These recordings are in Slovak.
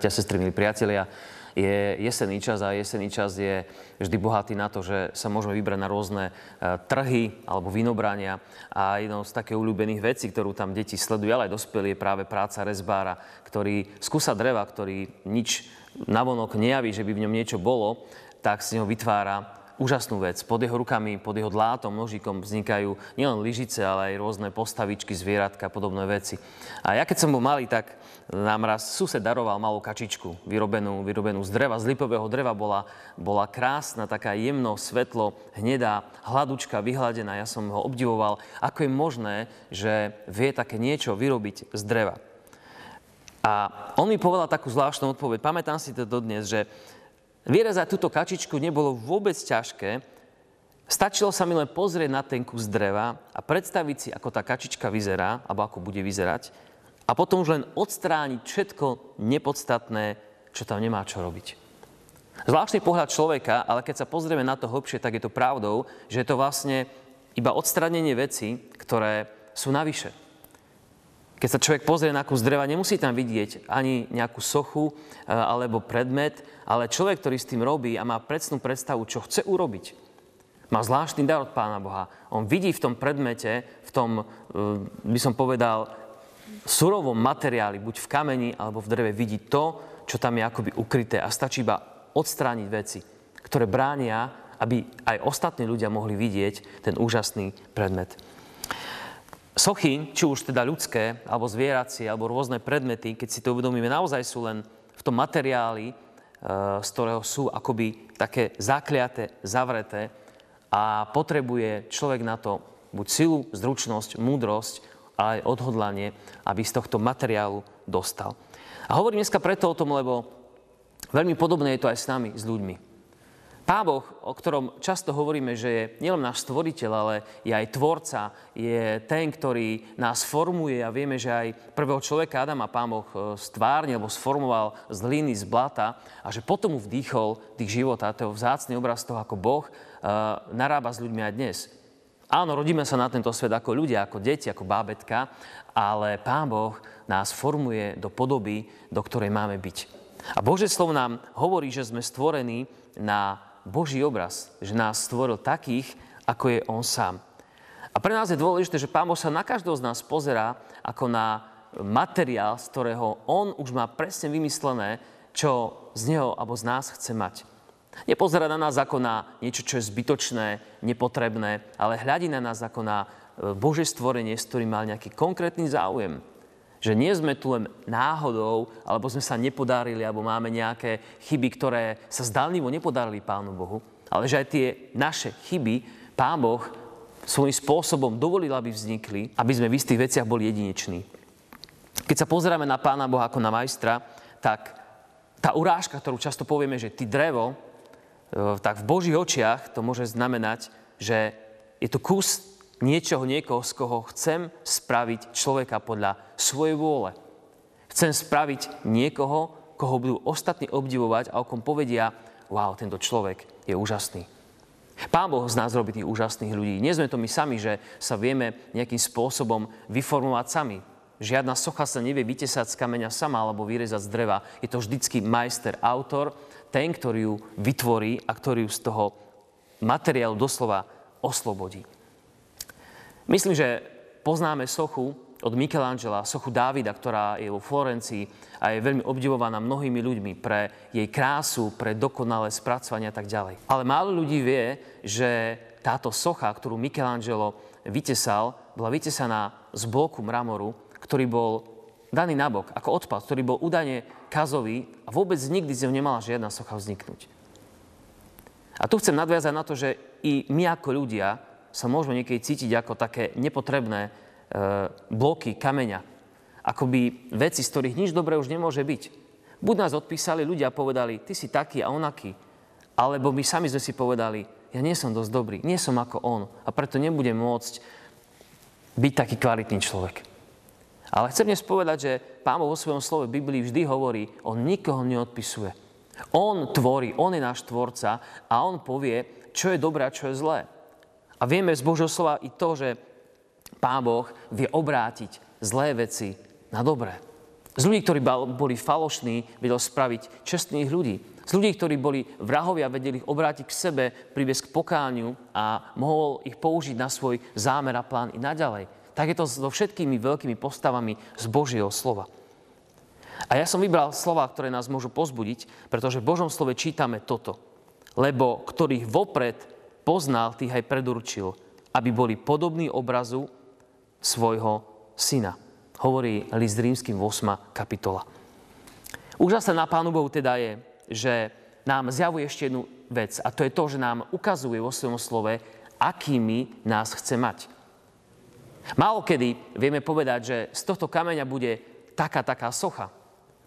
Bratia, sestry, milí priatelia, je jesenný čas a jesenný čas je vždy bohatý na to, že sa môžeme vybrať na rôzne e, trhy alebo vinobrania. A jednou z takých obľúbených vecí, ktorú tam deti sledujú, ale aj dospelí, je práve práca rezbára, ktorý skúsa dreva, ktorý nič navonok nejaví, že by v ňom niečo bolo, tak z neho vytvára úžasnú vec. Pod jeho rukami, pod jeho dlátom, nožikom vznikajú nielen lyžice, ale aj rôzne postavičky, zvieratka podobné veci. A ja keď som bol malý, tak nám raz sused daroval malú kačičku, vyrobenú, vyrobenú z dreva, z lipového dreva. Bola, bola krásna, taká jemno, svetlo, hnedá, hladučka, vyhladená. Ja som ho obdivoval. Ako je možné, že vie také niečo vyrobiť z dreva? A on mi povedal takú zvláštnu odpoveď. Pamätám si to dodnes, že Vyrezať túto kačičku nebolo vôbec ťažké. Stačilo sa mi len pozrieť na ten kus dreva a predstaviť si, ako tá kačička vyzerá, alebo ako bude vyzerať. A potom už len odstrániť všetko nepodstatné, čo tam nemá čo robiť. Zvláštny pohľad človeka, ale keď sa pozrieme na to hlbšie, tak je to pravdou, že je to vlastne iba odstránenie veci, ktoré sú navyše. Keď sa človek pozrie na kus dreva, nemusí tam vidieť ani nejakú sochu e, alebo predmet, ale človek, ktorý s tým robí a má predsnú predstavu, čo chce urobiť, má zvláštny dar od Pána Boha. On vidí v tom predmete, v tom, e, by som povedal, surovom materiáli, buď v kameni alebo v dreve, vidí to, čo tam je akoby ukryté a stačí iba odstrániť veci, ktoré bránia, aby aj ostatní ľudia mohli vidieť ten úžasný predmet. Sochy, či už teda ľudské, alebo zvieracie, alebo rôzne predmety, keď si to uvedomíme, naozaj sú len v tom materiáli, e, z ktorého sú akoby také zakliaté, zavreté a potrebuje človek na to buď silu, zručnosť, múdrosť, ale aj odhodlanie, aby z tohto materiálu dostal. A hovorím dneska preto o tom, lebo veľmi podobné je to aj s nami, s ľuďmi. Pán Boh, o ktorom často hovoríme, že je nielen náš stvoriteľ, ale je aj tvorca, je ten, ktorý nás formuje a vieme, že aj prvého človeka Adama Pán Boh e, stvárne alebo sformoval z hliny, z blata a že potom mu vdýchol tých života. To je vzácný obraz toho, ako Boh uh, narába s ľuďmi aj dnes. Áno, rodíme sa na tento svet ako ľudia, ako deti, ako bábetka, ale Pán Boh nás formuje do podoby, do ktorej máme byť. A Bože slovo nám hovorí, že sme stvorení na Boží obraz, že nás stvoril takých, ako je On sám. A pre nás je dôležité, že Pán Boh sa na každého z nás pozerá ako na materiál, z ktorého On už má presne vymyslené, čo z neho alebo z nás chce mať. Nepozerá na nás ako na niečo, čo je zbytočné, nepotrebné, ale hľadí na nás ako na e, Bože stvorenie, s ktorým mal nejaký konkrétny záujem. Že nie sme tu len náhodou, alebo sme sa nepodarili, alebo máme nejaké chyby, ktoré sa zdalnivo nepodarili Pánu Bohu, ale že aj tie naše chyby Pán Boh svojím spôsobom dovolil, aby vznikli, aby sme v istých veciach boli jedineční. Keď sa pozeráme na Pána Boha ako na majstra, tak tá urážka, ktorú často povieme, že ty drevo, e, tak v Božích očiach to môže znamenať, že je to kus niečoho, niekoho, z koho chcem spraviť človeka podľa svojej vôle. Chcem spraviť niekoho, koho budú ostatní obdivovať a o kom povedia, wow, tento človek je úžasný. Pán Boh z nás robí tých úžasných ľudí. Nie sme to my sami, že sa vieme nejakým spôsobom vyformovať sami. Žiadna socha sa nevie vytesať z kameňa sama alebo vyrezať z dreva. Je to vždycky majster, autor, ten, ktorý ju vytvorí a ktorý ju z toho materiálu doslova oslobodí. Myslím, že poznáme sochu od Michelangela, sochu Dávida, ktorá je vo Florencii a je veľmi obdivovaná mnohými ľuďmi pre jej krásu, pre dokonalé spracovanie a tak ďalej. Ale málo ľudí vie, že táto socha, ktorú Michelangelo vytesal, bola vytesaná z bloku mramoru, ktorý bol daný nabok ako odpad, ktorý bol údajne kazový a vôbec nikdy z neho nemala žiadna socha vzniknúť. A tu chcem nadviazať na to, že i my ako ľudia sa môžeme niekedy cítiť ako také nepotrebné e, bloky kameňa. Akoby veci, z ktorých nič dobré už nemôže byť. Buď nás odpísali ľudia a povedali, ty si taký a onaký. Alebo my sami sme si povedali, ja nie som dosť dobrý, nie som ako on a preto nebudem môcť byť taký kvalitný človek. Ale chcem dnes povedať, že Pán vo svojom slove Biblii vždy hovorí, on nikoho neodpisuje. On tvorí, on je náš tvorca a on povie, čo je dobré a čo je zlé. A vieme z Božieho slova i to, že Pán Boh vie obrátiť zlé veci na dobré. Z ľudí, ktorí boli falošní, vedel spraviť čestných ľudí. Z ľudí, ktorí boli vrahovia, vedeli ich obrátiť k sebe, priviesť k pokániu a mohol ich použiť na svoj zámer a plán i naďalej. Tak je to so všetkými veľkými postavami z Božieho slova. A ja som vybral slova, ktoré nás môžu pozbudiť, pretože v Božom slove čítame toto. Lebo ktorých vopred poznal, tých aj predurčil, aby boli podobní obrazu svojho syna hovorí list rímským 8. kapitola. Úžasné na Pánu Bohu teda je, že nám zjavuje ešte jednu vec a to je to, že nám ukazuje vo svojom slove, akými nás chce mať. Málo kedy vieme povedať, že z tohto kameňa bude taká, taká socha.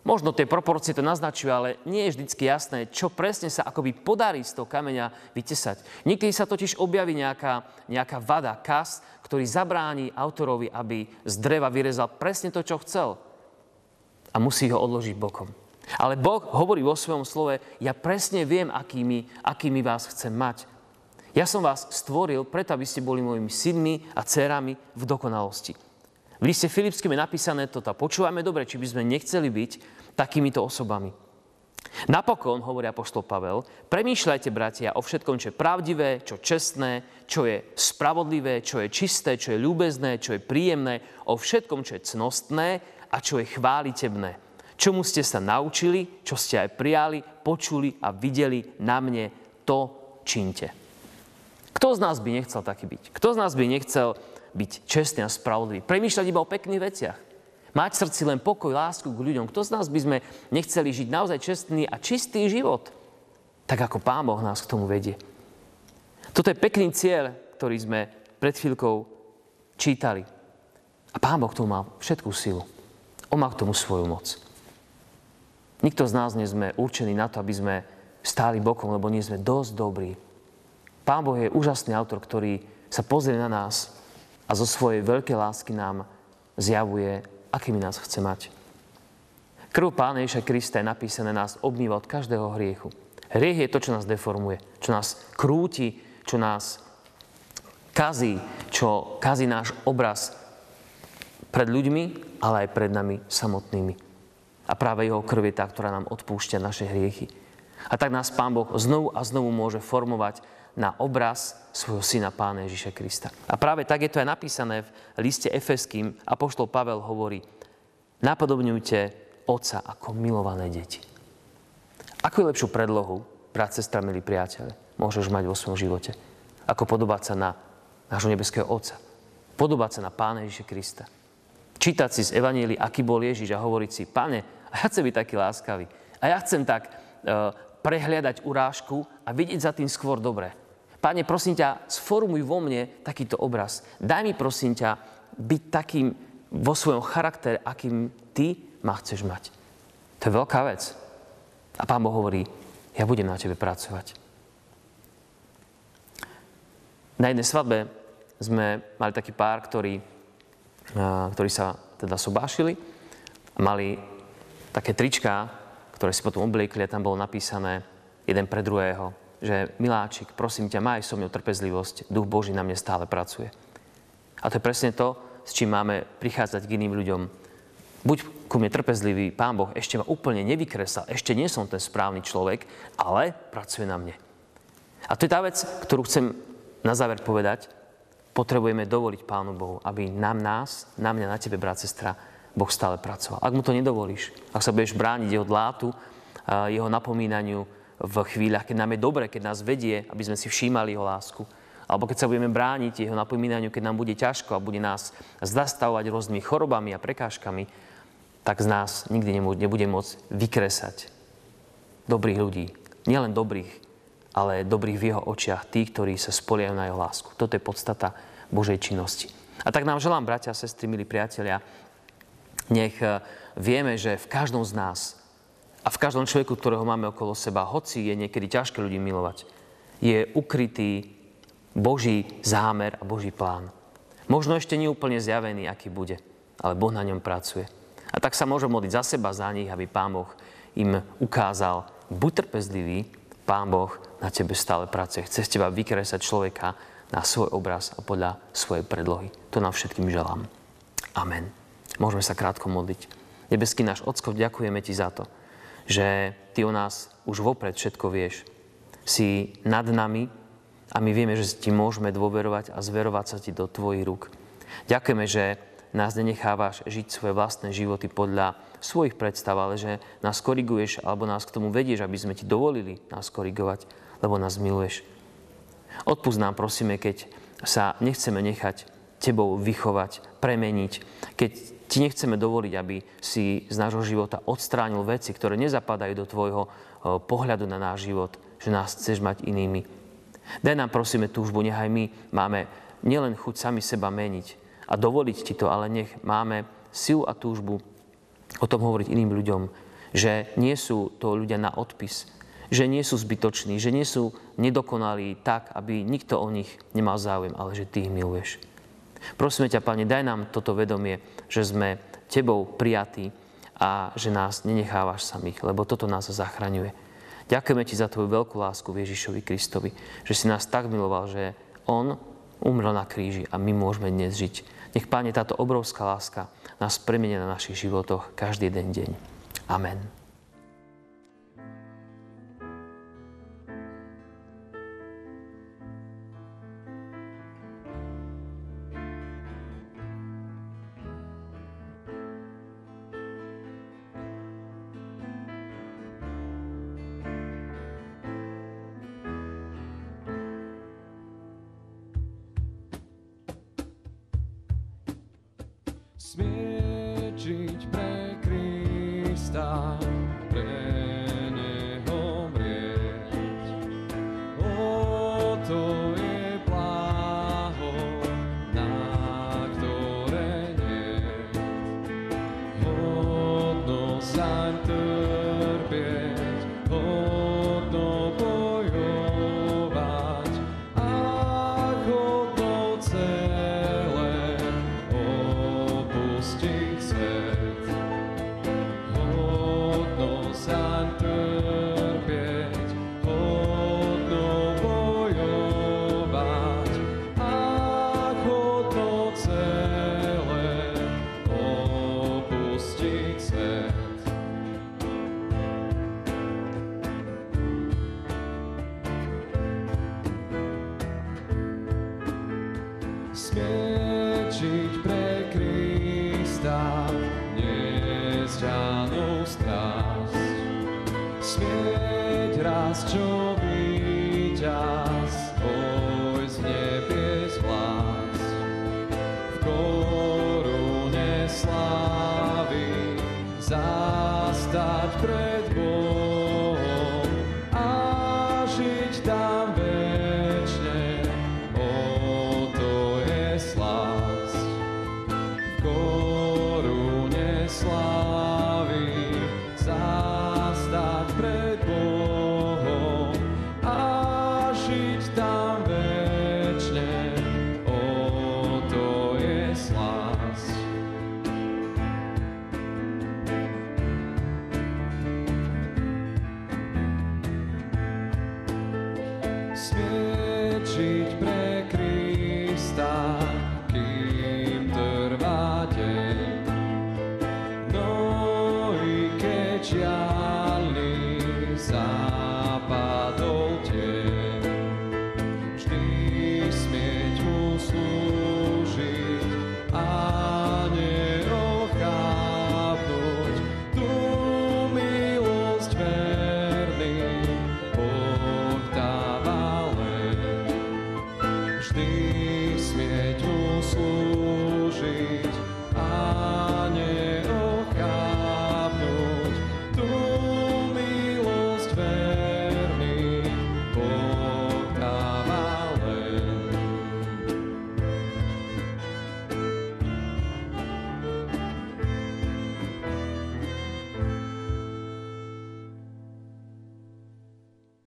Možno tie proporcie to naznačujú, ale nie je vždy jasné, čo presne sa akoby podarí z toho kameňa vytesať. Niekedy sa totiž objaví nejaká, nejaká vada, kas, ktorý zabráni autorovi, aby z dreva vyrezal presne to, čo chcel. A musí ho odložiť bokom. Ale Boh hovorí vo svojom slove, ja presne viem, akými, akými vás chcem mať. Ja som vás stvoril preto, aby ste boli mojimi synmi a dcerami v dokonalosti. V liste Filipským je napísané toto. Počúvajme dobre, či by sme nechceli byť takýmito osobami. Napokon, hovorí apoštol Pavel, premýšľajte, bratia, o všetkom, čo je pravdivé, čo čestné, čo je spravodlivé, čo je čisté, čo je ľúbezné, čo je príjemné, o všetkom, čo je cnostné a čo je chválitebné. Čomu ste sa naučili, čo ste aj prijali, počuli a videli na mne, to činte. Kto z nás by nechcel taký byť? Kto z nás by nechcel byť čestný a spravodlivý. Premýšľať iba o pekných veciach. Mať v srdci len pokoj, lásku k ľuďom. Kto z nás by sme nechceli žiť naozaj čestný a čistý život? Tak ako Pán Boh nás k tomu vedie. Toto je pekný cieľ, ktorý sme pred chvíľkou čítali. A Pán Boh k tomu má všetkú silu. On má k tomu svoju moc. Nikto z nás nie sme určení na to, aby sme stáli bokom, lebo nie sme dosť dobrí. Pán Boh je úžasný autor, ktorý sa pozrie na nás a zo svojej veľkej lásky nám zjavuje, akými nás chce mať. Krv Pána Ježa Krista je napísané nás obmýva od každého hriechu. Hriech je to, čo nás deformuje, čo nás krúti, čo nás kazí, čo kazí náš obraz pred ľuďmi, ale aj pred nami samotnými. A práve jeho krv je tá, ktorá nám odpúšťa naše hriechy. A tak nás Pán Boh znovu a znovu môže formovať na obraz svojho syna Pána Ježiša Krista. A práve tak je to aj napísané v liste Efeským. Apoštol Pavel hovorí, napodobňujte Otca ako milované deti. Akú je lepšiu predlohu, brat, sestra, milí priateľe, môžeš mať vo svojom živote? Ako podobať sa na nášho nebeského Otca. Podobať sa na Pána Ježiša Krista. Čítať si z Evanílii, aký bol Ježiš a hovoriť si, Pane, a ja chcem byť taký láskavý. A ja chcem tak uh, prehliadať urážku a vidieť za tým skôr dobre. Pane, prosím ťa, sformuj vo mne takýto obraz. Daj mi, prosím ťa, byť takým vo svojom charaktere, akým ty ma chceš mať. To je veľká vec. A Pán Boh hovorí, ja budem na tebe pracovať. Na jednej svadbe sme mali taký pár, ktorí, ktorí sa teda sobášili mali také trička, ktoré si potom obliekli a tam bolo napísané jeden pre druhého že miláčik, prosím ťa, maj so mňou trpezlivosť, duch Boží na mne stále pracuje. A to je presne to, s čím máme prichádzať k iným ľuďom. Buď ku mne trpezlivý, Pán Boh ešte ma úplne nevykresal, ešte nie som ten správny človek, ale pracuje na mne. A to je tá vec, ktorú chcem na záver povedať. Potrebujeme dovoliť Pánu Bohu, aby nám nás, na mňa, na tebe, brat, sestra, Boh stále pracoval. Ak mu to nedovolíš, ak sa budeš brániť jeho dlátu, jeho napomínaniu, v chvíľach, keď nám je dobre, keď nás vedie, aby sme si všímali jeho lásku. Alebo keď sa budeme brániť jeho napomínaniu, keď nám bude ťažko a bude nás zastavovať rôznymi chorobami a prekážkami, tak z nás nikdy nebude môcť vykresať dobrých ľudí. Nielen dobrých, ale dobrých v jeho očiach, tých, ktorí sa spoliajú na jeho lásku. Toto je podstata Božej činnosti. A tak nám želám, bratia a sestry, milí priatelia, nech eh, vieme, že v každom z nás a v každom človeku, ktorého máme okolo seba, hoci je niekedy ťažké ľudí milovať, je ukrytý Boží zámer a Boží plán. Možno ešte nie úplne zjavený, aký bude, ale Boh na ňom pracuje. A tak sa môžem modliť za seba, za nich, aby Pán Boh im ukázal, buď trpezlivý, Pán Boh na tebe stále pracuje. Chce z teba vykresať človeka na svoj obraz a podľa svojej predlohy. To nám všetkým želám. Amen. Môžeme sa krátko modliť. Nebeský náš Ocko, ďakujeme Ti za to, že Ty o nás už vopred všetko vieš. Si nad nami a my vieme, že Ti môžeme dôverovať a zverovať sa Ti do Tvojich rúk. Ďakujeme, že nás nenechávaš žiť svoje vlastné životy podľa svojich predstav, ale že nás koriguješ alebo nás k tomu vedieš, aby sme Ti dovolili nás korigovať, lebo nás miluješ. Odpust nám, prosíme, keď sa nechceme nechať Tebou vychovať, premeniť, keď ti nechceme dovoliť, aby si z nášho života odstránil veci, ktoré nezapadajú do tvojho pohľadu na náš život, že nás chceš mať inými. Daj nám prosíme túžbu, nechaj my máme nielen chuť sami seba meniť a dovoliť ti to, ale nech máme silu a túžbu o tom hovoriť iným ľuďom, že nie sú to ľudia na odpis, že nie sú zbytoční, že nie sú nedokonalí tak, aby nikto o nich nemal záujem, ale že ty ich miluješ. Prosíme ťa, Pane, daj nám toto vedomie, že sme Tebou prijatí a že nás nenechávaš samých, lebo toto nás zachraňuje. Ďakujeme Ti za Tvoju veľkú lásku Ježišovi Kristovi, že si nás tak miloval, že On umrel na kríži a my môžeme dnes žiť. Nech, Pane, táto obrovská láska nás premenie na našich životoch každý jeden deň. Amen. smiečiť pre Krista, pre Spirit. vždy smieť mu slúžiť a